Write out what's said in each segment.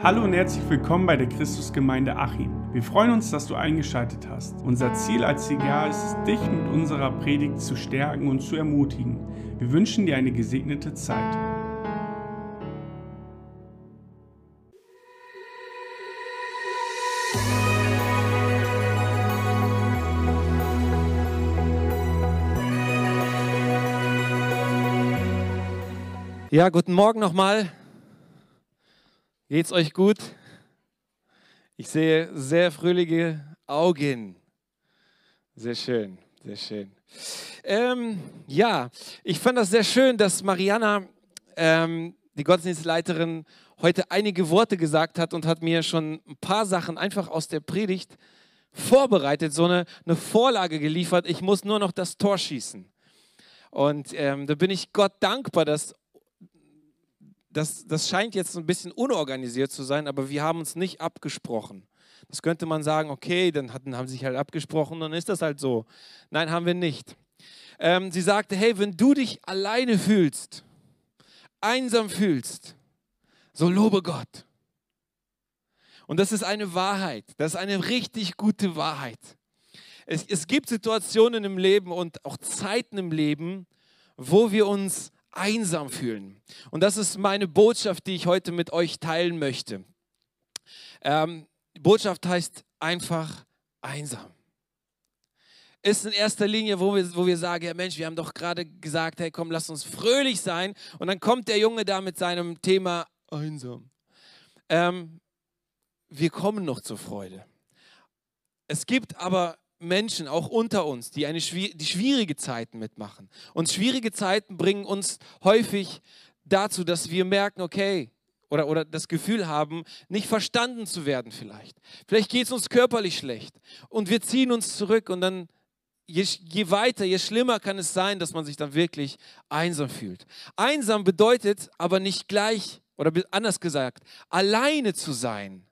Hallo und herzlich willkommen bei der Christusgemeinde Achim. Wir freuen uns, dass du eingeschaltet hast. Unser Ziel als CGA ist es, dich mit unserer Predigt zu stärken und zu ermutigen. Wir wünschen dir eine gesegnete Zeit. Ja, guten Morgen nochmal. Geht's euch gut? Ich sehe sehr fröhliche Augen. Sehr schön, sehr schön. Ähm, ja, ich fand das sehr schön, dass Mariana, ähm, die Gottesdienstleiterin, heute einige Worte gesagt hat und hat mir schon ein paar Sachen einfach aus der Predigt vorbereitet, so eine, eine Vorlage geliefert. Ich muss nur noch das Tor schießen. Und ähm, da bin ich Gott dankbar, dass das, das scheint jetzt ein bisschen unorganisiert zu sein, aber wir haben uns nicht abgesprochen. Das könnte man sagen, okay, dann hatten, haben sie sich halt abgesprochen, dann ist das halt so. Nein, haben wir nicht. Ähm, sie sagte, hey, wenn du dich alleine fühlst, einsam fühlst, so lobe Gott. Und das ist eine Wahrheit, das ist eine richtig gute Wahrheit. Es, es gibt Situationen im Leben und auch Zeiten im Leben, wo wir uns einsam fühlen. Und das ist meine Botschaft, die ich heute mit euch teilen möchte. Ähm, Botschaft heißt einfach einsam. Ist in erster Linie, wo wir, wo wir sagen, ja Mensch, wir haben doch gerade gesagt, hey komm, lass uns fröhlich sein. Und dann kommt der Junge da mit seinem Thema einsam. Ähm, wir kommen noch zur Freude. Es gibt aber Menschen, auch unter uns, die, eine, die schwierige Zeiten mitmachen. Und schwierige Zeiten bringen uns häufig dazu, dass wir merken, okay, oder, oder das Gefühl haben, nicht verstanden zu werden vielleicht. Vielleicht geht es uns körperlich schlecht und wir ziehen uns zurück und dann, je, je weiter, je schlimmer kann es sein, dass man sich dann wirklich einsam fühlt. Einsam bedeutet aber nicht gleich, oder anders gesagt, alleine zu sein,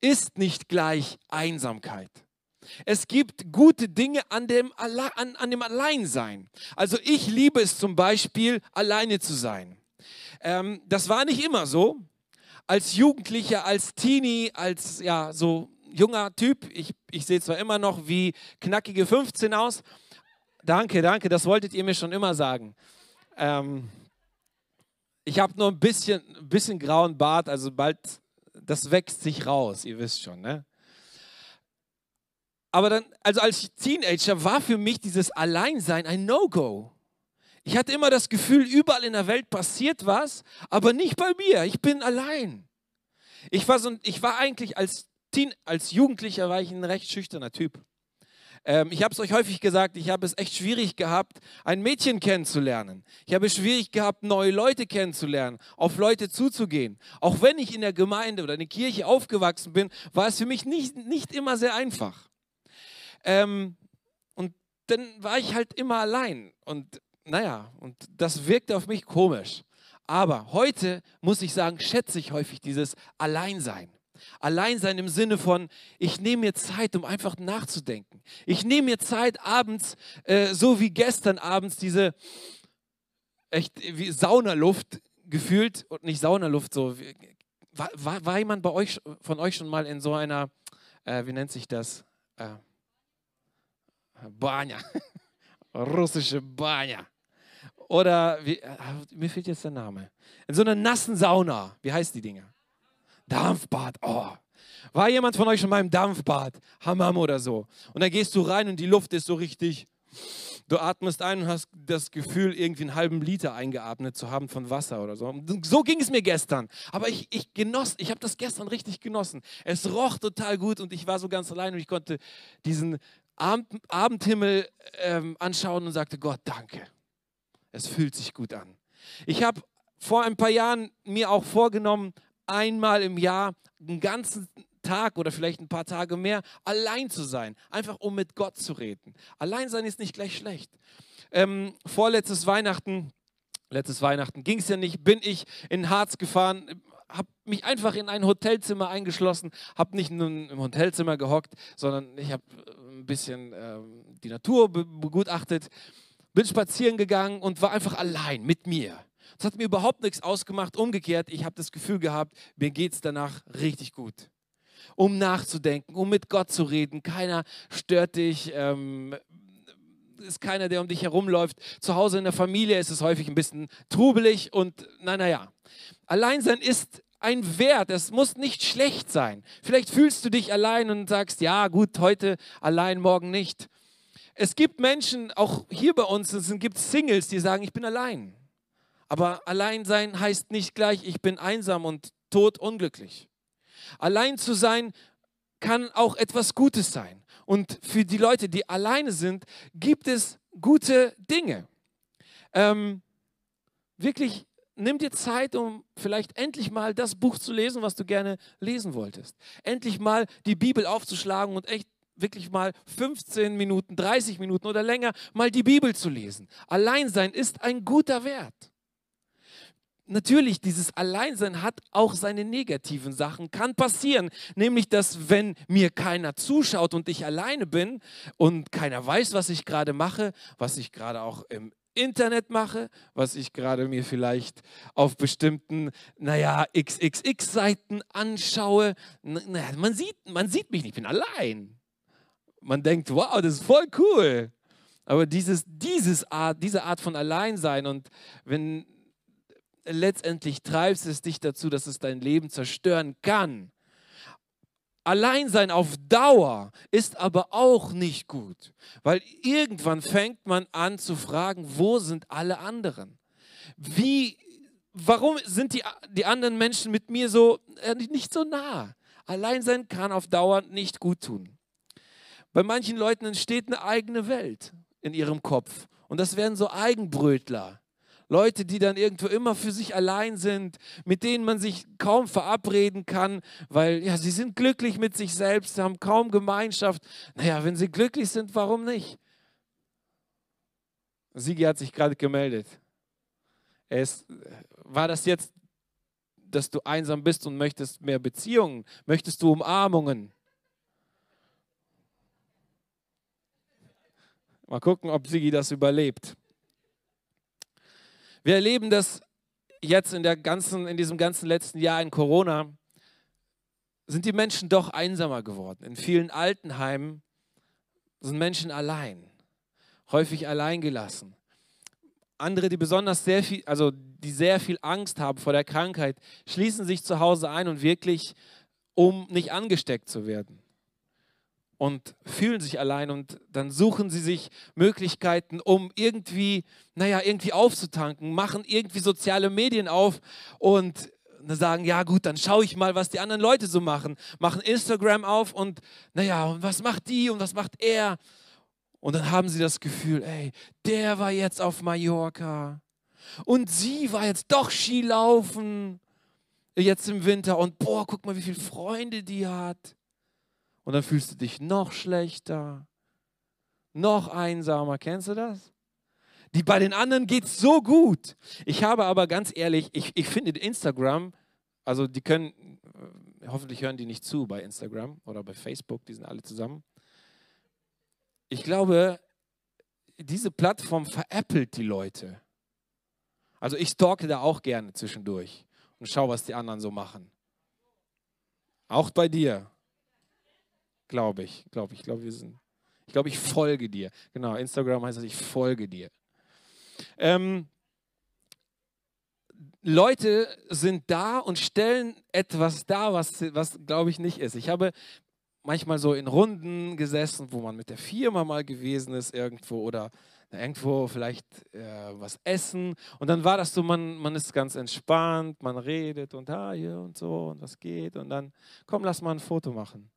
ist nicht gleich Einsamkeit. Es gibt gute Dinge an dem, an, an dem Alleinsein. Also ich liebe es zum Beispiel, alleine zu sein. Ähm, das war nicht immer so. Als Jugendlicher, als Teenie, als ja, so junger Typ, ich, ich sehe zwar immer noch wie knackige 15 aus. Danke, danke, das wolltet ihr mir schon immer sagen. Ähm, ich habe nur ein bisschen, ein bisschen grauen Bart, also bald, das wächst sich raus, ihr wisst schon, ne? Aber dann, also als Teenager war für mich dieses Alleinsein ein No-Go. Ich hatte immer das Gefühl, überall in der Welt passiert was, aber nicht bei mir. Ich bin allein. Ich war, so, ich war eigentlich als, Teen, als Jugendlicher war ich ein recht schüchterner Typ. Ähm, ich habe es euch häufig gesagt, ich habe es echt schwierig gehabt, ein Mädchen kennenzulernen. Ich habe es schwierig gehabt, neue Leute kennenzulernen, auf Leute zuzugehen. Auch wenn ich in der Gemeinde oder in der Kirche aufgewachsen bin, war es für mich nicht, nicht immer sehr einfach. Ähm, und dann war ich halt immer allein. Und naja, und das wirkte auf mich komisch. Aber heute muss ich sagen, schätze ich häufig dieses Alleinsein. Alleinsein im Sinne von, ich nehme mir Zeit, um einfach nachzudenken. Ich nehme mir Zeit abends, äh, so wie gestern abends, diese echt wie Saunaluft gefühlt und nicht Saunaluft so. War, war, war jemand bei euch, von euch schon mal in so einer, äh, wie nennt sich das? Äh, Banya. Russische Banya. Oder, wie, äh, mir fehlt jetzt der Name. In so einer nassen Sauna. Wie heißt die Dinger? Dampfbad. Oh. War jemand von euch schon mal im Dampfbad? Hammam oder so. Und dann gehst du rein und die Luft ist so richtig. Du atmest ein und hast das Gefühl, irgendwie einen halben Liter eingeatmet zu haben von Wasser oder so. So ging es mir gestern. Aber ich, ich genoss, ich habe das gestern richtig genossen. Es roch total gut und ich war so ganz allein und ich konnte diesen Abend, Abendhimmel ähm, anschauen und sagte, Gott, danke. Es fühlt sich gut an. Ich habe vor ein paar Jahren mir auch vorgenommen, einmal im Jahr einen ganzen Tag oder vielleicht ein paar Tage mehr allein zu sein, einfach um mit Gott zu reden. Allein sein ist nicht gleich schlecht. Ähm, vorletztes Weihnachten, letztes Weihnachten ging es ja nicht, bin ich in Harz gefahren, habe mich einfach in ein Hotelzimmer eingeschlossen, habe nicht nur im Hotelzimmer gehockt, sondern ich habe ein bisschen äh, die Natur begutachtet, bin spazieren gegangen und war einfach allein mit mir. Es hat mir überhaupt nichts ausgemacht. Umgekehrt, ich habe das Gefühl gehabt, mir geht es danach richtig gut. Um nachzudenken, um mit Gott zu reden. Keiner stört dich. Ähm, ist keiner, der um dich herumläuft. Zu Hause in der Familie ist es häufig ein bisschen trubelig und na, naja. Alleinsein ist ein Wert, es muss nicht schlecht sein. Vielleicht fühlst du dich allein und sagst, ja gut, heute allein, morgen nicht. Es gibt Menschen, auch hier bei uns, es gibt Singles, die sagen, ich bin allein. Aber allein sein heißt nicht gleich, ich bin einsam und tot unglücklich. Allein zu sein kann auch etwas Gutes sein. Und für die Leute, die alleine sind, gibt es gute Dinge. Ähm, wirklich, nimm dir Zeit, um vielleicht endlich mal das Buch zu lesen, was du gerne lesen wolltest. Endlich mal die Bibel aufzuschlagen und echt wirklich mal 15 Minuten, 30 Minuten oder länger mal die Bibel zu lesen. Alleinsein ist ein guter Wert natürlich, dieses Alleinsein hat auch seine negativen Sachen, kann passieren. Nämlich, dass wenn mir keiner zuschaut und ich alleine bin und keiner weiß, was ich gerade mache, was ich gerade auch im Internet mache, was ich gerade mir vielleicht auf bestimmten, naja, XXX-Seiten anschaue. Naja, man, sieht, man sieht mich nicht, ich bin allein. Man denkt, wow, das ist voll cool. Aber dieses, dieses Art, diese Art von Alleinsein und wenn letztendlich treibst es dich dazu, dass es dein Leben zerstören kann. Alleinsein auf Dauer ist aber auch nicht gut, weil irgendwann fängt man an zu fragen, wo sind alle anderen? Wie, warum sind die, die anderen Menschen mit mir so äh, nicht so nah? Alleinsein kann auf Dauer nicht gut tun. Bei manchen Leuten entsteht eine eigene Welt in ihrem Kopf und das werden so Eigenbrötler. Leute, die dann irgendwo immer für sich allein sind, mit denen man sich kaum verabreden kann, weil ja, sie sind glücklich mit sich selbst, haben kaum Gemeinschaft. Naja, wenn sie glücklich sind, warum nicht? Sigi hat sich gerade gemeldet. Ist, war das jetzt, dass du einsam bist und möchtest mehr Beziehungen? Möchtest du Umarmungen? Mal gucken, ob Sigi das überlebt. Wir erleben das jetzt in, der ganzen, in diesem ganzen letzten Jahr in Corona, sind die Menschen doch einsamer geworden. In vielen Altenheimen sind Menschen allein, häufig alleingelassen. Andere, die besonders sehr viel, also die sehr viel Angst haben vor der Krankheit, schließen sich zu Hause ein und wirklich, um nicht angesteckt zu werden und fühlen sich allein und dann suchen sie sich Möglichkeiten, um irgendwie, naja, irgendwie aufzutanken, machen irgendwie soziale Medien auf und sagen, ja gut, dann schaue ich mal, was die anderen Leute so machen, machen Instagram auf und naja, und was macht die und was macht er? Und dann haben sie das Gefühl, ey, der war jetzt auf Mallorca und sie war jetzt doch Skilaufen jetzt im Winter und boah, guck mal, wie viele Freunde die hat. Und dann fühlst du dich noch schlechter, noch einsamer. Kennst du das? Die, bei den anderen geht es so gut. Ich habe aber ganz ehrlich, ich, ich finde Instagram, also die können, äh, hoffentlich hören die nicht zu bei Instagram oder bei Facebook, die sind alle zusammen. Ich glaube, diese Plattform veräppelt die Leute. Also ich stalke da auch gerne zwischendurch und schaue, was die anderen so machen. Auch bei dir. Glaube ich, glaube ich, glaube wir sind. Ich glaube, ich folge dir. Genau, Instagram heißt das, ich folge dir. Ähm, Leute sind da und stellen etwas dar, was, was glaube ich nicht ist. Ich habe manchmal so in Runden gesessen, wo man mit der Firma mal gewesen ist irgendwo oder irgendwo vielleicht äh, was essen und dann war das so, man, man ist ganz entspannt, man redet und ah, hier und so und was geht und dann komm, lass mal ein Foto machen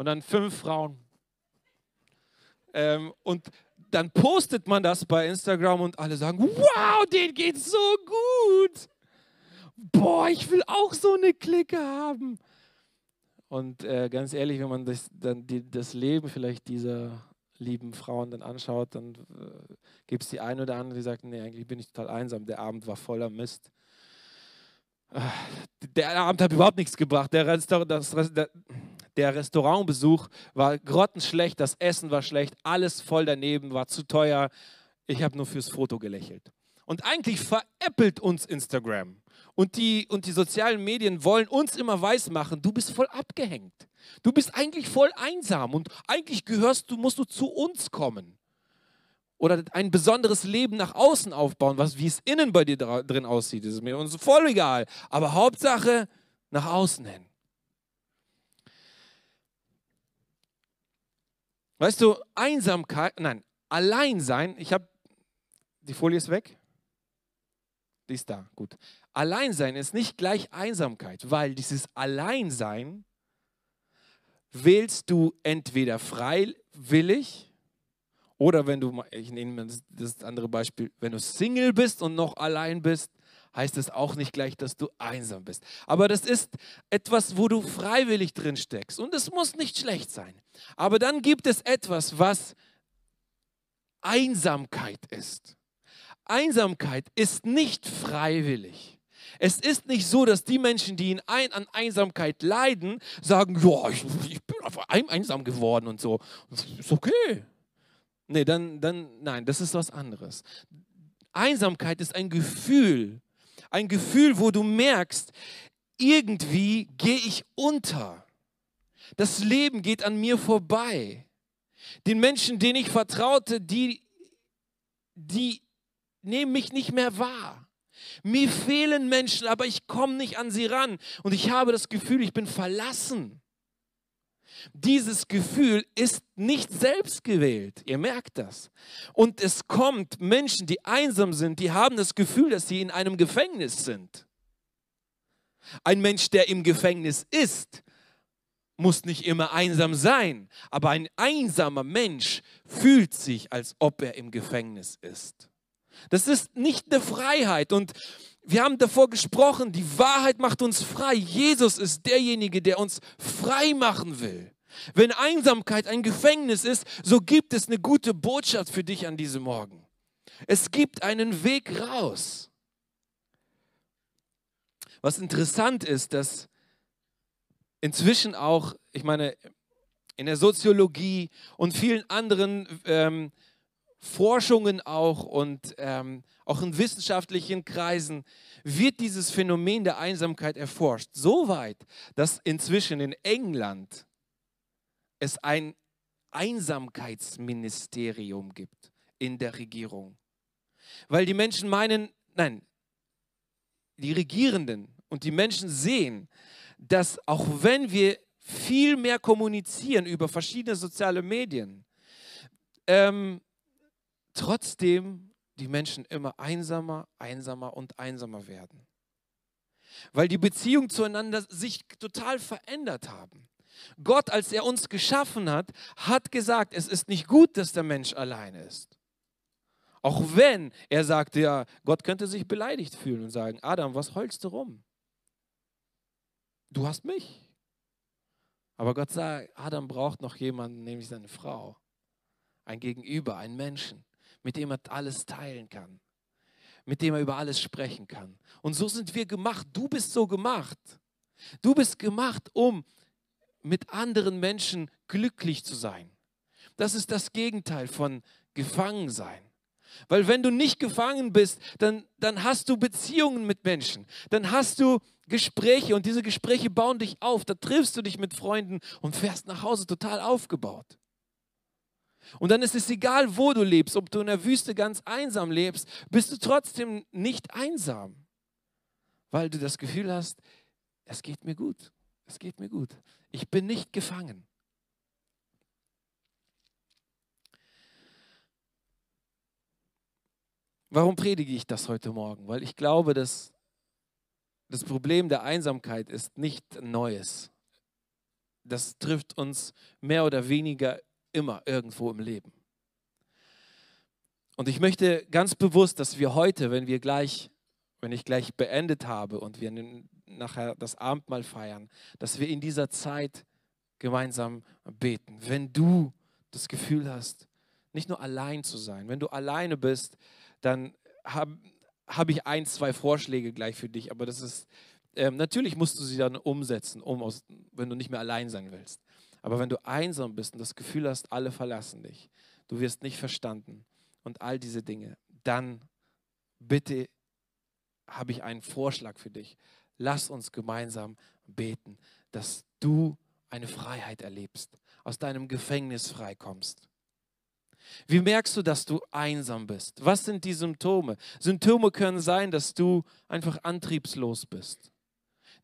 und dann fünf Frauen. Ähm, und dann postet man das bei Instagram und alle sagen, wow, denen geht's so gut. Boah, ich will auch so eine Clique haben. Und äh, ganz ehrlich, wenn man das, dann die, das Leben vielleicht dieser lieben Frauen dann anschaut, dann äh, gibt es die eine oder andere, die sagt, nee, eigentlich bin ich total einsam. Der Abend war voller Mist. Der Abend hat überhaupt nichts gebracht. Der, Restaurant, das, der, der Restaurantbesuch war grottenschlecht, das Essen war schlecht, alles voll daneben, war zu teuer. Ich habe nur fürs Foto gelächelt. Und eigentlich veräppelt uns Instagram. Und die, und die sozialen Medien wollen uns immer weismachen, du bist voll abgehängt. Du bist eigentlich voll einsam und eigentlich gehörst du, musst du zu uns kommen. Oder ein besonderes Leben nach außen aufbauen, was, wie es innen bei dir drin aussieht, ist mir uns voll egal. Aber Hauptsache nach außen hin. Weißt du, Einsamkeit, nein, Alleinsein, ich habe, die Folie ist weg. Die ist da, gut. Alleinsein ist nicht gleich Einsamkeit, weil dieses Alleinsein wählst du entweder freiwillig oder wenn du, ich nehme das, andere Beispiel, wenn du Single bist und noch allein bist, heißt es auch nicht gleich, dass du einsam bist. Aber das ist etwas, wo du freiwillig drin steckst. Und es muss nicht schlecht sein. Aber dann gibt es etwas, was Einsamkeit ist. Einsamkeit ist nicht freiwillig. Es ist nicht so, dass die Menschen, die in ein, an Einsamkeit leiden, sagen, ja, ich, ich bin einfach einsam geworden und so. Das ist okay. Nee, dann, dann, nein, das ist was anderes. Einsamkeit ist ein Gefühl, ein Gefühl, wo du merkst, irgendwie gehe ich unter. Das Leben geht an mir vorbei. Den Menschen, denen ich vertraute, die, die nehmen mich nicht mehr wahr. Mir fehlen Menschen, aber ich komme nicht an sie ran. Und ich habe das Gefühl, ich bin verlassen. Dieses Gefühl ist nicht selbst gewählt. Ihr merkt das. Und es kommt Menschen, die einsam sind, die haben das Gefühl, dass sie in einem Gefängnis sind. Ein Mensch, der im Gefängnis ist, muss nicht immer einsam sein, aber ein einsamer Mensch fühlt sich, als ob er im Gefängnis ist. Das ist nicht eine Freiheit und wir haben davor gesprochen, die Wahrheit macht uns frei. Jesus ist derjenige, der uns frei machen will. Wenn Einsamkeit ein Gefängnis ist, so gibt es eine gute Botschaft für dich an diesem Morgen. Es gibt einen Weg raus. Was interessant ist, dass inzwischen auch, ich meine, in der Soziologie und vielen anderen ähm, Forschungen auch und ähm, auch in wissenschaftlichen Kreisen wird dieses Phänomen der Einsamkeit erforscht. So weit, dass inzwischen in England es ein Einsamkeitsministerium gibt in der Regierung. Weil die Menschen meinen, nein, die Regierenden und die Menschen sehen, dass auch wenn wir viel mehr kommunizieren über verschiedene soziale Medien, ähm, trotzdem die Menschen immer einsamer, einsamer und einsamer werden. Weil die Beziehungen zueinander sich total verändert haben. Gott, als er uns geschaffen hat, hat gesagt, es ist nicht gut, dass der Mensch alleine ist. Auch wenn er sagte, ja, Gott könnte sich beleidigt fühlen und sagen, Adam, was heulst du rum? Du hast mich. Aber Gott sagt, Adam braucht noch jemanden, nämlich seine Frau. Ein Gegenüber, einen Menschen, mit dem er alles teilen kann. Mit dem er über alles sprechen kann. Und so sind wir gemacht. Du bist so gemacht. Du bist gemacht, um mit anderen Menschen glücklich zu sein. Das ist das Gegenteil von Gefangensein. Weil wenn du nicht gefangen bist, dann, dann hast du Beziehungen mit Menschen. Dann hast du Gespräche und diese Gespräche bauen dich auf. Da triffst du dich mit Freunden und fährst nach Hause total aufgebaut. Und dann ist es egal, wo du lebst, ob du in der Wüste ganz einsam lebst, bist du trotzdem nicht einsam, weil du das Gefühl hast, es geht mir gut, es geht mir gut. Ich bin nicht gefangen. Warum predige ich das heute Morgen? Weil ich glaube, dass das Problem der Einsamkeit ist nicht Neues. Das trifft uns mehr oder weniger immer irgendwo im Leben. Und ich möchte ganz bewusst, dass wir heute, wenn wir gleich, wenn ich gleich beendet habe und wir nachher das Abendmahl feiern, dass wir in dieser Zeit gemeinsam beten. Wenn du das Gefühl hast, nicht nur allein zu sein, wenn du alleine bist, dann habe hab ich ein, zwei Vorschläge gleich für dich, aber das ist, ähm, natürlich musst du sie dann umsetzen, um aus, wenn du nicht mehr allein sein willst. Aber wenn du einsam bist und das Gefühl hast, alle verlassen dich, du wirst nicht verstanden und all diese Dinge, dann bitte habe ich einen Vorschlag für dich. Lass uns gemeinsam beten, dass du eine Freiheit erlebst, aus deinem Gefängnis freikommst. Wie merkst du, dass du einsam bist? Was sind die Symptome? Symptome können sein, dass du einfach antriebslos bist.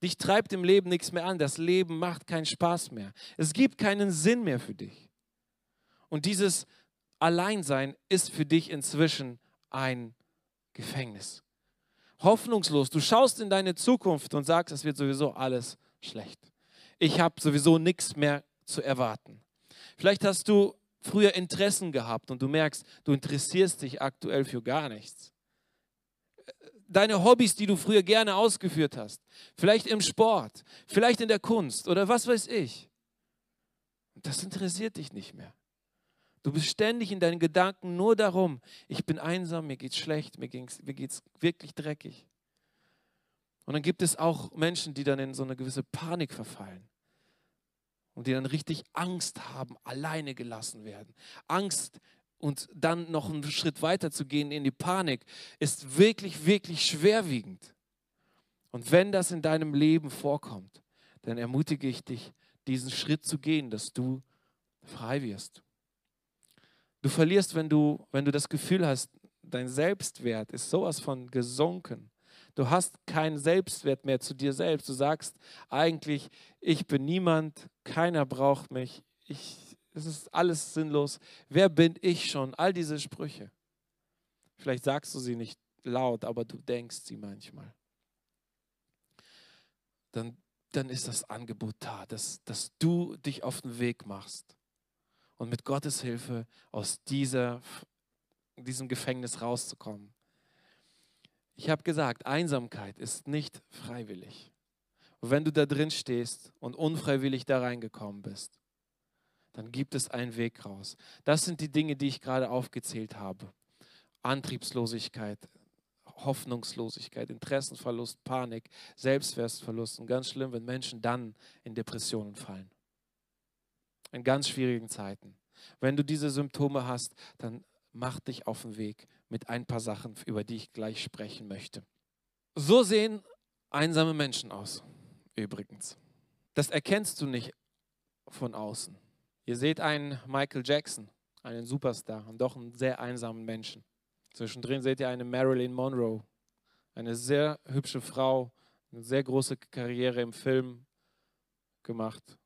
Dich treibt im Leben nichts mehr an. Das Leben macht keinen Spaß mehr. Es gibt keinen Sinn mehr für dich. Und dieses Alleinsein ist für dich inzwischen ein Gefängnis. Hoffnungslos. Du schaust in deine Zukunft und sagst, es wird sowieso alles schlecht. Ich habe sowieso nichts mehr zu erwarten. Vielleicht hast du früher Interessen gehabt und du merkst, du interessierst dich aktuell für gar nichts. Deine Hobbys, die du früher gerne ausgeführt hast, vielleicht im Sport, vielleicht in der Kunst oder was weiß ich, das interessiert dich nicht mehr. Du bist ständig in deinen Gedanken nur darum, ich bin einsam, mir geht's schlecht, mir geht's, mir geht's wirklich dreckig. Und dann gibt es auch Menschen, die dann in so eine gewisse Panik verfallen und die dann richtig Angst haben, alleine gelassen werden. Angst und dann noch einen Schritt weiter zu gehen in die Panik ist wirklich, wirklich schwerwiegend. Und wenn das in deinem Leben vorkommt, dann ermutige ich dich, diesen Schritt zu gehen, dass du frei wirst. Du verlierst, wenn du, wenn du das Gefühl hast, dein Selbstwert ist sowas von gesunken. Du hast keinen Selbstwert mehr zu dir selbst. Du sagst eigentlich, ich bin niemand, keiner braucht mich, ich, es ist alles sinnlos. Wer bin ich schon? All diese Sprüche. Vielleicht sagst du sie nicht laut, aber du denkst sie manchmal. Dann, dann ist das Angebot da, dass, dass du dich auf den Weg machst und mit Gottes Hilfe aus dieser, diesem Gefängnis rauszukommen. Ich habe gesagt, Einsamkeit ist nicht freiwillig. Und wenn du da drin stehst und unfreiwillig da reingekommen bist, dann gibt es einen Weg raus. Das sind die Dinge, die ich gerade aufgezählt habe. Antriebslosigkeit, Hoffnungslosigkeit, Interessenverlust, Panik, Selbstwertverlust und ganz schlimm, wenn Menschen dann in Depressionen fallen. In ganz schwierigen Zeiten. Wenn du diese Symptome hast, dann mach dich auf den Weg mit ein paar Sachen, über die ich gleich sprechen möchte. So sehen einsame Menschen aus, übrigens. Das erkennst du nicht von außen. Ihr seht einen Michael Jackson, einen Superstar und doch einen sehr einsamen Menschen. Zwischendrin seht ihr eine Marilyn Monroe, eine sehr hübsche Frau, eine sehr große Karriere im Film gemacht,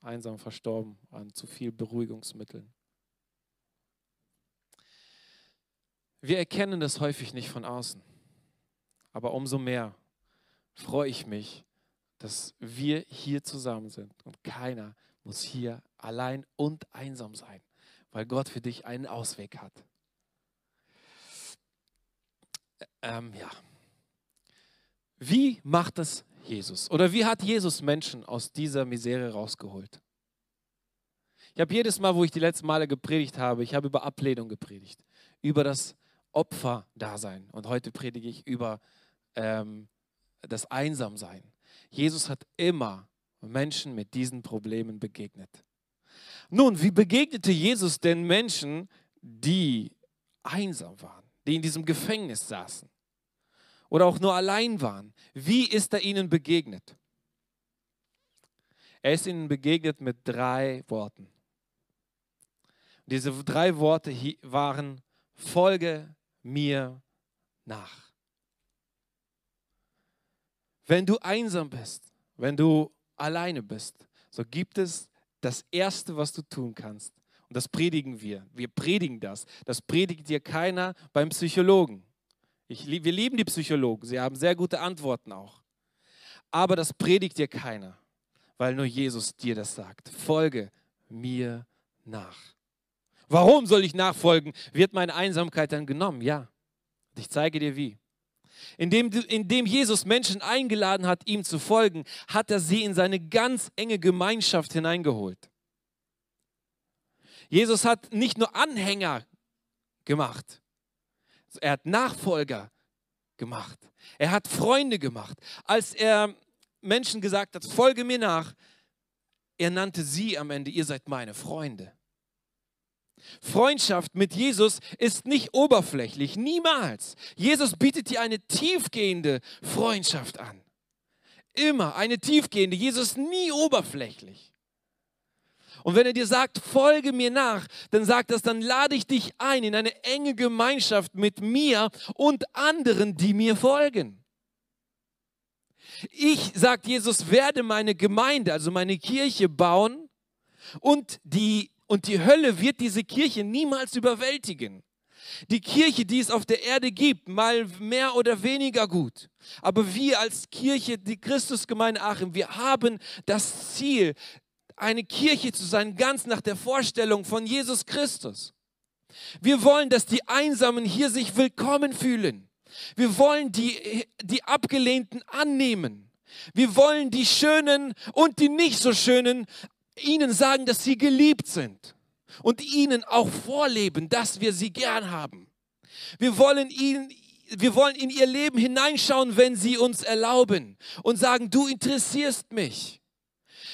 einsam verstorben an zu viel Beruhigungsmitteln. Wir erkennen das häufig nicht von außen. Aber umso mehr freue ich mich, dass wir hier zusammen sind und keiner muss hier allein und einsam sein, weil Gott für dich einen Ausweg hat. Ähm, ja. Wie macht das Jesus? Oder wie hat Jesus Menschen aus dieser Misere rausgeholt? Ich habe jedes Mal, wo ich die letzten Male gepredigt habe, ich habe über Ablehnung gepredigt, über das Opferdasein. Und heute predige ich über ähm, das Einsamsein. Jesus hat immer Menschen mit diesen Problemen begegnet. Nun, wie begegnete Jesus den Menschen, die einsam waren, die in diesem Gefängnis saßen oder auch nur allein waren? Wie ist er ihnen begegnet? Er ist ihnen begegnet mit drei Worten. Diese drei Worte waren Folge mir nach. Wenn du einsam bist, wenn du alleine bist, so gibt es das Erste, was du tun kannst. Und das predigen wir. Wir predigen das. Das predigt dir keiner beim Psychologen. Ich, wir lieben die Psychologen. Sie haben sehr gute Antworten auch. Aber das predigt dir keiner, weil nur Jesus dir das sagt. Folge mir nach. Warum soll ich nachfolgen? Wird meine Einsamkeit dann genommen? Ja. Ich zeige dir wie. Indem, indem Jesus Menschen eingeladen hat, ihm zu folgen, hat er sie in seine ganz enge Gemeinschaft hineingeholt. Jesus hat nicht nur Anhänger gemacht, er hat Nachfolger gemacht. Er hat Freunde gemacht. Als er Menschen gesagt hat, folge mir nach, er nannte sie am Ende, ihr seid meine Freunde. Freundschaft mit Jesus ist nicht oberflächlich, niemals. Jesus bietet dir eine tiefgehende Freundschaft an. Immer eine tiefgehende. Jesus nie oberflächlich. Und wenn er dir sagt, folge mir nach, dann sagt das, dann lade ich dich ein in eine enge Gemeinschaft mit mir und anderen, die mir folgen. Ich, sagt Jesus, werde meine Gemeinde, also meine Kirche bauen und die, und die Hölle wird diese Kirche niemals überwältigen. Die Kirche, die es auf der Erde gibt, mal mehr oder weniger gut. Aber wir als Kirche, die Christusgemeinde Achim, wir haben das Ziel, eine Kirche zu sein, ganz nach der Vorstellung von Jesus Christus. Wir wollen, dass die Einsamen hier sich willkommen fühlen. Wir wollen die, die Abgelehnten annehmen. Wir wollen die Schönen und die nicht so Schönen ihnen sagen, dass sie geliebt sind und ihnen auch vorleben, dass wir sie gern haben. Wir wollen ihnen wir wollen in ihr Leben hineinschauen, wenn sie uns erlauben und sagen, du interessierst mich.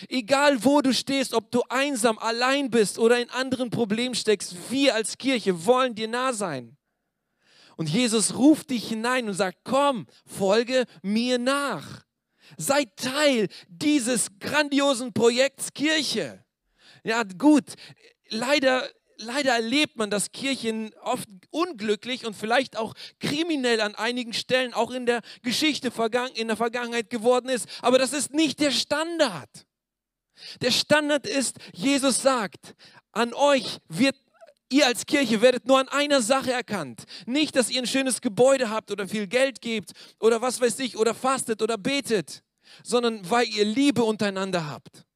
Egal wo du stehst, ob du einsam, allein bist oder in anderen Problemen steckst, wir als Kirche wollen dir nah sein. Und Jesus ruft dich hinein und sagt, komm, folge mir nach. Sei Teil dieses grandiosen Projekts Kirche. Ja, gut, leider, leider erlebt man, dass Kirchen oft unglücklich und vielleicht auch kriminell an einigen Stellen auch in der Geschichte in der Vergangenheit geworden ist. Aber das ist nicht der Standard. Der Standard ist, Jesus sagt, an euch wird Ihr als Kirche werdet nur an einer Sache erkannt. Nicht, dass ihr ein schönes Gebäude habt oder viel Geld gebt oder was weiß ich oder fastet oder betet, sondern weil ihr Liebe untereinander habt.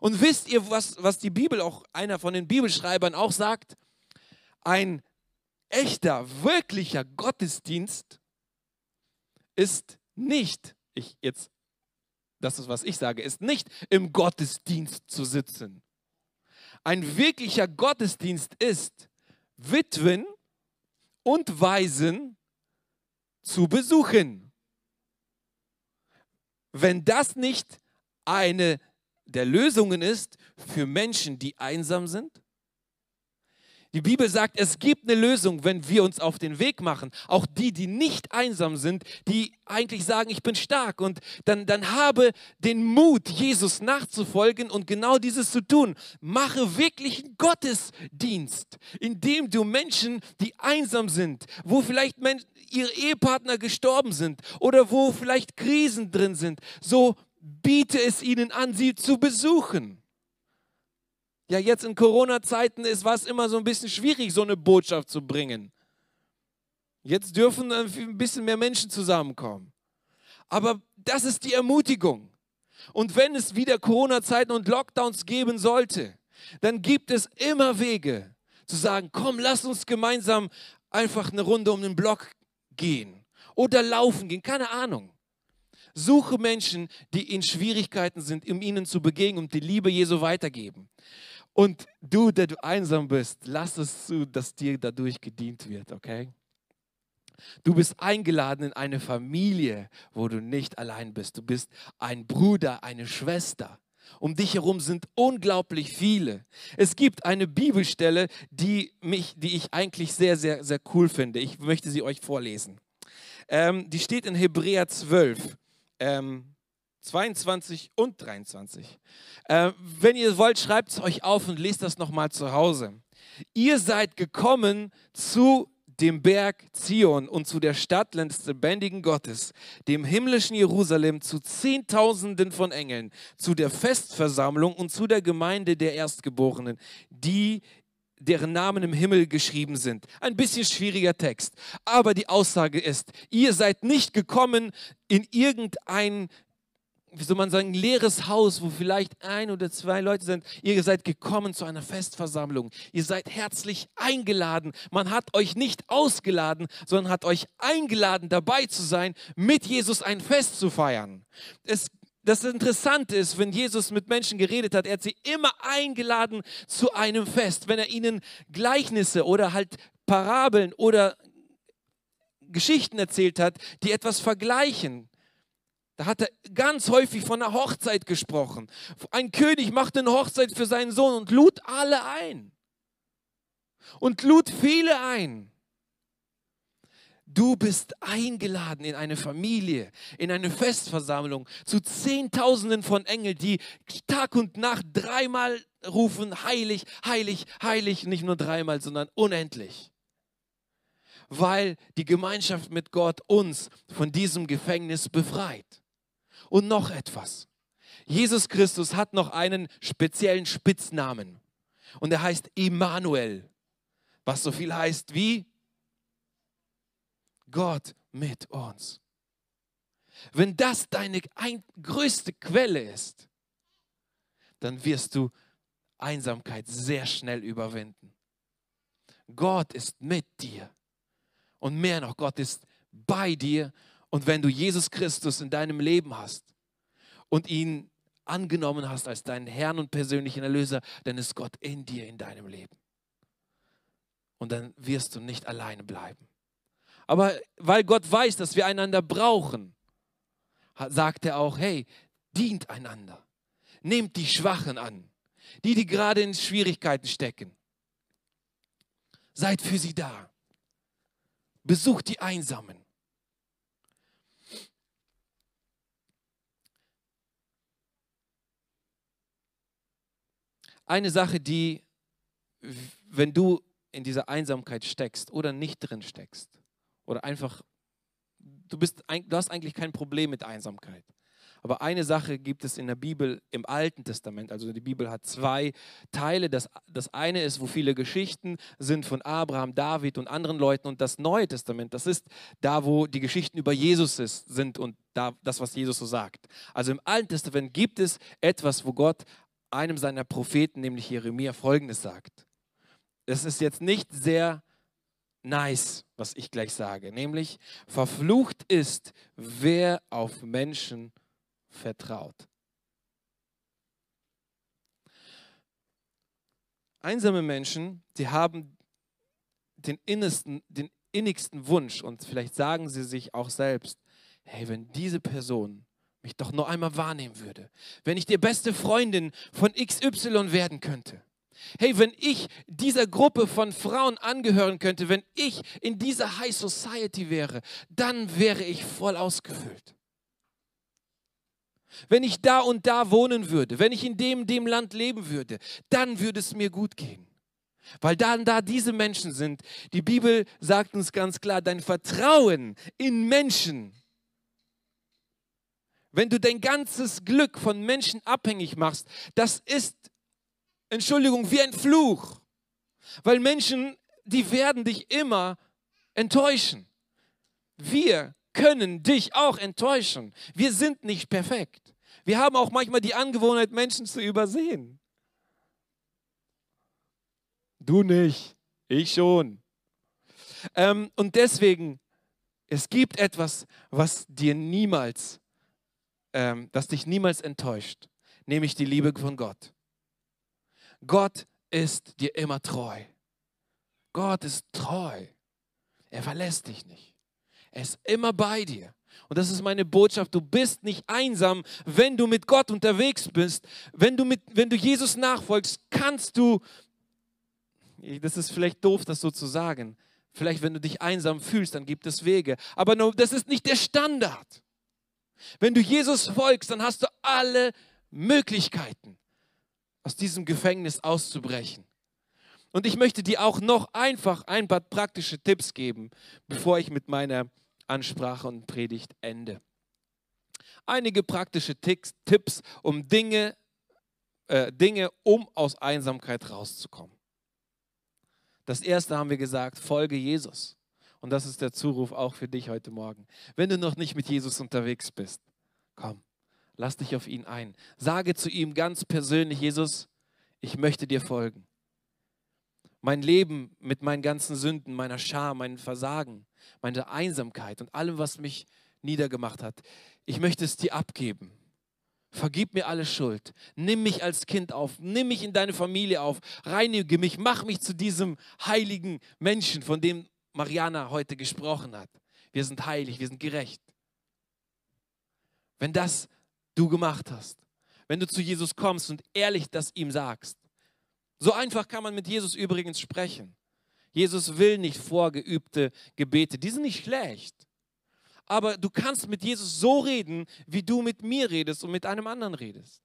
Und wisst ihr, was, was die Bibel, auch einer von den Bibelschreibern auch sagt? Ein echter, wirklicher Gottesdienst ist nicht, ich jetzt, das ist, was ich sage, ist nicht im Gottesdienst zu sitzen ein wirklicher Gottesdienst ist, Witwen und Waisen zu besuchen. Wenn das nicht eine der Lösungen ist für Menschen, die einsam sind, die Bibel sagt, es gibt eine Lösung, wenn wir uns auf den Weg machen. Auch die, die nicht einsam sind, die eigentlich sagen, ich bin stark. Und dann, dann habe den Mut, Jesus nachzufolgen und genau dieses zu tun. Mache wirklich einen Gottesdienst, indem du Menschen, die einsam sind, wo vielleicht Menschen, ihre Ehepartner gestorben sind oder wo vielleicht Krisen drin sind, so biete es ihnen an, sie zu besuchen. Ja, jetzt in Corona-Zeiten ist was immer so ein bisschen schwierig, so eine Botschaft zu bringen. Jetzt dürfen ein bisschen mehr Menschen zusammenkommen. Aber das ist die Ermutigung. Und wenn es wieder Corona-Zeiten und Lockdowns geben sollte, dann gibt es immer Wege zu sagen, komm, lass uns gemeinsam einfach eine Runde um den Block gehen oder laufen gehen, keine Ahnung. Suche Menschen, die in Schwierigkeiten sind, um ihnen zu begegnen und die Liebe Jesu weitergeben. Und du, der du einsam bist, lass es zu, dass dir dadurch gedient wird, okay? Du bist eingeladen in eine Familie, wo du nicht allein bist. Du bist ein Bruder, eine Schwester. Um dich herum sind unglaublich viele. Es gibt eine Bibelstelle, die, mich, die ich eigentlich sehr, sehr, sehr cool finde. Ich möchte sie euch vorlesen. Ähm, die steht in Hebräer 12. Ähm, 22 und 23. Äh, wenn ihr wollt, schreibt es euch auf und lest das nochmal zu Hause. Ihr seid gekommen zu dem Berg Zion und zu der Stadt des lebendigen Gottes, dem himmlischen Jerusalem, zu Zehntausenden von Engeln, zu der Festversammlung und zu der Gemeinde der Erstgeborenen, die deren Namen im Himmel geschrieben sind. Ein bisschen schwieriger Text, aber die Aussage ist, ihr seid nicht gekommen in irgendein wie soll man sagen, leeres Haus, wo vielleicht ein oder zwei Leute sind. Ihr seid gekommen zu einer Festversammlung. Ihr seid herzlich eingeladen. Man hat euch nicht ausgeladen, sondern hat euch eingeladen, dabei zu sein, mit Jesus ein Fest zu feiern. Es das Interessante ist, wenn Jesus mit Menschen geredet hat, er hat sie immer eingeladen zu einem Fest. Wenn er ihnen Gleichnisse oder halt Parabeln oder Geschichten erzählt hat, die etwas vergleichen, Da hat er ganz häufig von einer Hochzeit gesprochen. Ein König machte eine Hochzeit für seinen Sohn und lud alle ein. Und lud viele ein. Du bist eingeladen in eine Familie, in eine Festversammlung zu Zehntausenden von Engeln, die Tag und Nacht dreimal rufen, heilig, heilig, heilig, nicht nur dreimal, sondern unendlich. Weil die Gemeinschaft mit Gott uns von diesem Gefängnis befreit. Und noch etwas. Jesus Christus hat noch einen speziellen Spitznamen. Und er heißt Immanuel, was so viel heißt wie Gott mit uns. Wenn das deine ein, größte Quelle ist, dann wirst du Einsamkeit sehr schnell überwinden. Gott ist mit dir. Und mehr noch, Gott ist bei dir. Und wenn du Jesus Christus in deinem Leben hast und ihn angenommen hast als deinen Herrn und persönlichen Erlöser, dann ist Gott in dir, in deinem Leben. Und dann wirst du nicht alleine bleiben. Aber weil Gott weiß, dass wir einander brauchen, sagt er auch, hey, dient einander. Nehmt die Schwachen an, die, die gerade in Schwierigkeiten stecken. Seid für sie da. Besucht die Einsamen. Eine Sache, die, wenn du in dieser Einsamkeit steckst oder nicht drin steckst, oder einfach, du, bist, du hast eigentlich kein Problem mit Einsamkeit. Aber eine Sache gibt es in der Bibel im Alten Testament. Also die Bibel hat zwei Teile. Das, das eine ist, wo viele Geschichten sind von Abraham, David und anderen Leuten. Und das Neue Testament, das ist da, wo die Geschichten über Jesus ist, sind und da, das, was Jesus so sagt. Also im Alten Testament gibt es etwas, wo Gott einem seiner Propheten, nämlich Jeremia, Folgendes sagt. Es ist jetzt nicht sehr nice, was ich gleich sage, nämlich verflucht ist, wer auf Menschen vertraut. Einsame Menschen, die haben den innersten, den innigsten Wunsch und vielleicht sagen sie sich auch selbst, hey, wenn diese Person mich doch noch einmal wahrnehmen würde, wenn ich die beste Freundin von XY werden könnte, Hey, wenn ich dieser Gruppe von Frauen angehören könnte, wenn ich in dieser High Society wäre, dann wäre ich voll ausgefüllt. Wenn ich da und da wohnen würde, wenn ich in dem, dem Land leben würde, dann würde es mir gut gehen. Weil dann da diese Menschen sind, die Bibel sagt uns ganz klar, dein Vertrauen in Menschen, wenn du dein ganzes Glück von Menschen abhängig machst, das ist Entschuldigung, wie ein Fluch. Weil Menschen, die werden dich immer enttäuschen. Wir können dich auch enttäuschen. Wir sind nicht perfekt. Wir haben auch manchmal die Angewohnheit, Menschen zu übersehen. Du nicht, ich schon. Ähm, und deswegen, es gibt etwas, was dir niemals, ähm, das dich niemals enttäuscht, nämlich die Liebe von Gott. Gott ist dir immer treu. Gott ist treu. Er verlässt dich nicht. Er ist immer bei dir. Und das ist meine Botschaft. Du bist nicht einsam, wenn du mit Gott unterwegs bist. Wenn du, mit, wenn du Jesus nachfolgst, kannst du, das ist vielleicht doof, das so zu sagen, vielleicht wenn du dich einsam fühlst, dann gibt es Wege. Aber das ist nicht der Standard. Wenn du Jesus folgst, dann hast du alle Möglichkeiten aus diesem Gefängnis auszubrechen. Und ich möchte dir auch noch einfach ein paar praktische Tipps geben, bevor ich mit meiner Ansprache und Predigt ende. Einige praktische Tipps, um Dinge, äh, Dinge, um aus Einsamkeit rauszukommen. Das erste haben wir gesagt, folge Jesus. Und das ist der Zuruf auch für dich heute Morgen. Wenn du noch nicht mit Jesus unterwegs bist, komm, Lass dich auf ihn ein. Sage zu ihm ganz persönlich, Jesus, ich möchte dir folgen. Mein Leben mit meinen ganzen Sünden, meiner Scham, meinem Versagen, meiner Einsamkeit und allem, was mich niedergemacht hat, ich möchte es dir abgeben. Vergib mir alle Schuld. Nimm mich als Kind auf. Nimm mich in deine Familie auf. Reinige mich. Mach mich zu diesem heiligen Menschen, von dem Mariana heute gesprochen hat. Wir sind heilig, wir sind gerecht. wenn das du gemacht hast. Wenn du zu Jesus kommst und ehrlich das ihm sagst. So einfach kann man mit Jesus übrigens sprechen. Jesus will nicht vorgeübte Gebete, die sind nicht schlecht. Aber du kannst mit Jesus so reden, wie du mit mir redest und mit einem anderen redest.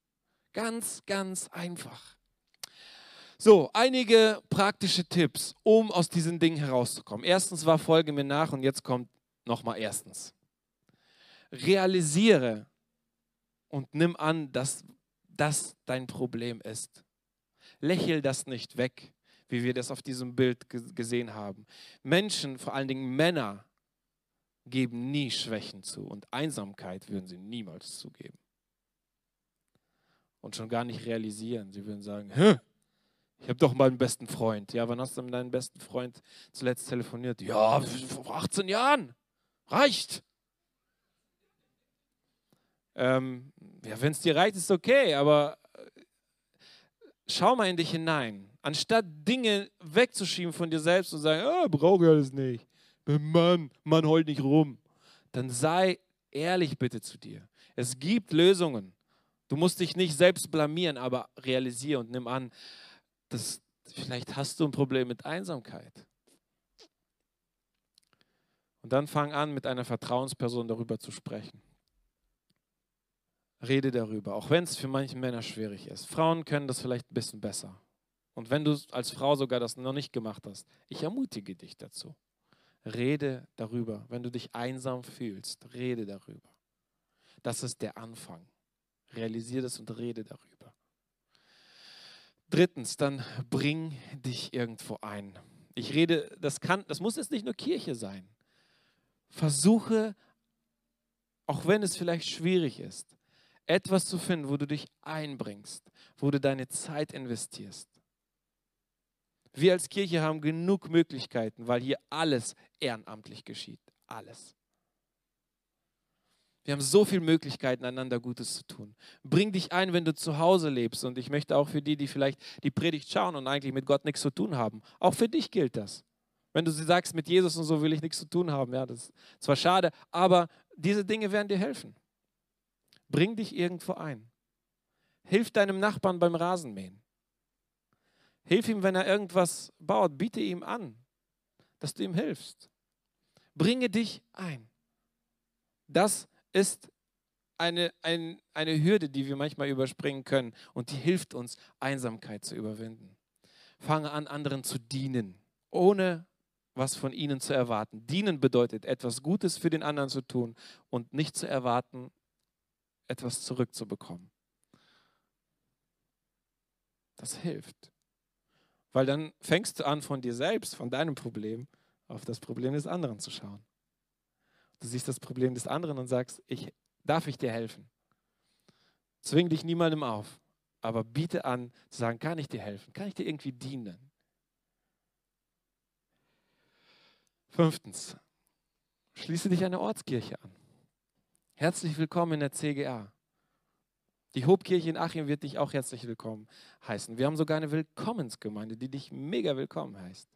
Ganz, ganz einfach. So, einige praktische Tipps, um aus diesen Dingen herauszukommen. Erstens war, folge mir nach und jetzt kommt nochmal erstens. Realisiere und nimm an, dass das dein Problem ist. Lächel das nicht weg, wie wir das auf diesem Bild gesehen haben. Menschen, vor allen Dingen Männer, geben nie Schwächen zu und Einsamkeit würden sie niemals zugeben. Und schon gar nicht realisieren. Sie würden sagen, Hä? Ich habe doch meinen besten Freund. Ja, wann hast du mit deinem besten Freund zuletzt telefoniert? Ja, vor 18 Jahren. Reicht. Ähm, ja, wenn es dir reicht, ist okay, aber äh, schau mal in dich hinein. Anstatt Dinge wegzuschieben von dir selbst und sagen, oh, brauche ich alles nicht. Mann, Mann, heult nicht rum. Dann sei ehrlich bitte zu dir. Es gibt Lösungen. Du musst dich nicht selbst blamieren, aber realisiere und nimm an, das, vielleicht hast du ein Problem mit Einsamkeit. Und dann fang an, mit einer Vertrauensperson darüber zu sprechen. Rede darüber, auch wenn es für manche Männer schwierig ist. Frauen können das vielleicht ein bisschen besser. Und wenn du als Frau sogar das noch nicht gemacht hast, ich ermutige dich dazu. Rede darüber. Wenn du dich einsam fühlst, rede darüber. Das ist der Anfang. Realisiere das und rede darüber. Drittens, dann bring dich irgendwo ein. Ich rede, das kann, das muss jetzt nicht nur Kirche sein. Versuche, auch wenn es vielleicht schwierig ist, etwas zu finden, wo du dich einbringst, wo du deine Zeit investierst. Wir als Kirche haben genug Möglichkeiten, weil hier alles ehrenamtlich geschieht. Alles. Wir haben so viele Möglichkeiten, einander Gutes zu tun. Bring dich ein, wenn du zu Hause lebst. Und ich möchte auch für die, die vielleicht die Predigt schauen und eigentlich mit Gott nichts zu tun haben, auch für dich gilt das. Wenn du sagst, mit Jesus und so will ich nichts zu tun haben, ja, das ist zwar schade, aber diese Dinge werden dir helfen. Bring dich irgendwo ein. Hilf deinem Nachbarn beim Rasenmähen. Hilf ihm, wenn er irgendwas baut. Biete ihm an, dass du ihm hilfst. Bringe dich ein. Das ist ist eine, ein, eine Hürde, die wir manchmal überspringen können und die hilft uns, Einsamkeit zu überwinden. Fange an, anderen zu dienen, ohne was von ihnen zu erwarten. Dienen bedeutet, etwas Gutes für den anderen zu tun und nicht zu erwarten, etwas zurückzubekommen. Das hilft. Weil dann fängst du an, von dir selbst, von deinem Problem, auf das Problem des anderen zu schauen. Du siehst das Problem des anderen und sagst, ich, darf ich dir helfen? Zwing dich niemandem auf, aber biete an zu sagen, kann ich dir helfen? Kann ich dir irgendwie dienen? Fünftens, schließe dich einer Ortskirche an. Herzlich willkommen in der CGA. Die Hobkirche in Achim wird dich auch herzlich willkommen heißen. Wir haben sogar eine Willkommensgemeinde, die dich mega willkommen heißt.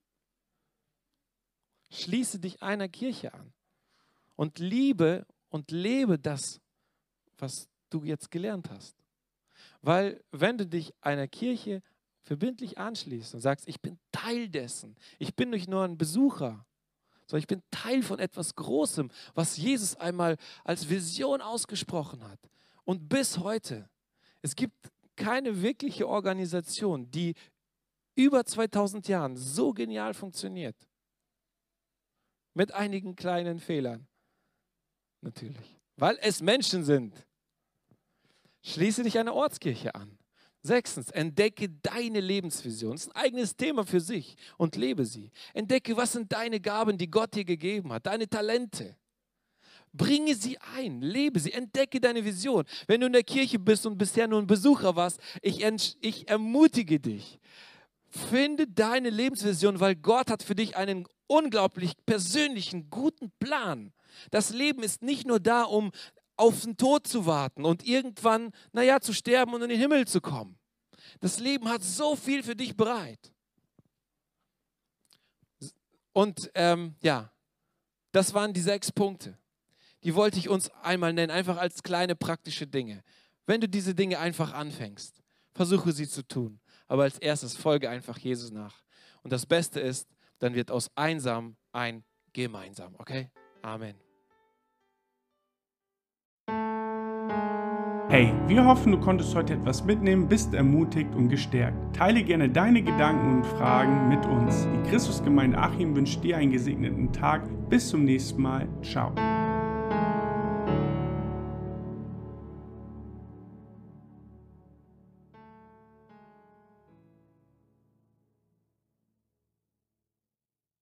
Schließe dich einer Kirche an und liebe und lebe das, was du jetzt gelernt hast. Weil wenn du dich einer Kirche verbindlich anschließt und sagst, ich bin Teil dessen, ich bin nicht nur ein Besucher, sondern ich bin Teil von etwas Großem, was Jesus einmal als Vision ausgesprochen hat. Und bis heute, es gibt keine wirkliche Organisation, die über 2000 Jahren so genial funktioniert. Mit einigen kleinen Fehlern. Natürlich. Weil es Menschen sind. Schließe dich einer Ortskirche an. Sechstens, entdecke deine Lebensvision. Das ist ein eigenes Thema für sich und lebe sie. Entdecke, was sind deine Gaben, die Gott dir gegeben hat, deine Talente. Bringe sie ein, lebe sie, entdecke deine Vision. Wenn du in der Kirche bist und bisher nur ein Besucher warst, ich, ich ermutige dich. Finde deine Lebensvision, weil Gott hat für dich einen unglaublich persönlichen, guten Plan. Das Leben ist nicht nur da, um auf den Tod zu warten und irgendwann, naja, zu sterben und in den Himmel zu kommen. Das Leben hat so viel für dich bereit. Und ähm, ja, das waren die sechs Punkte. die wollte ich uns einmal nennen, einfach als kleine praktische Dinge. Wenn du diese Dinge einfach anfängst, versuche sie zu tun. Aber als erstes folge einfach Jesus nach. Und das Beste ist, dann wird aus einsam ein gemeinsam. Okay? Amen. Hey, wir hoffen, du konntest heute etwas mitnehmen, bist ermutigt und gestärkt. Teile gerne deine Gedanken und Fragen mit uns. Die Christusgemeinde Achim wünscht dir einen gesegneten Tag. Bis zum nächsten Mal. Ciao.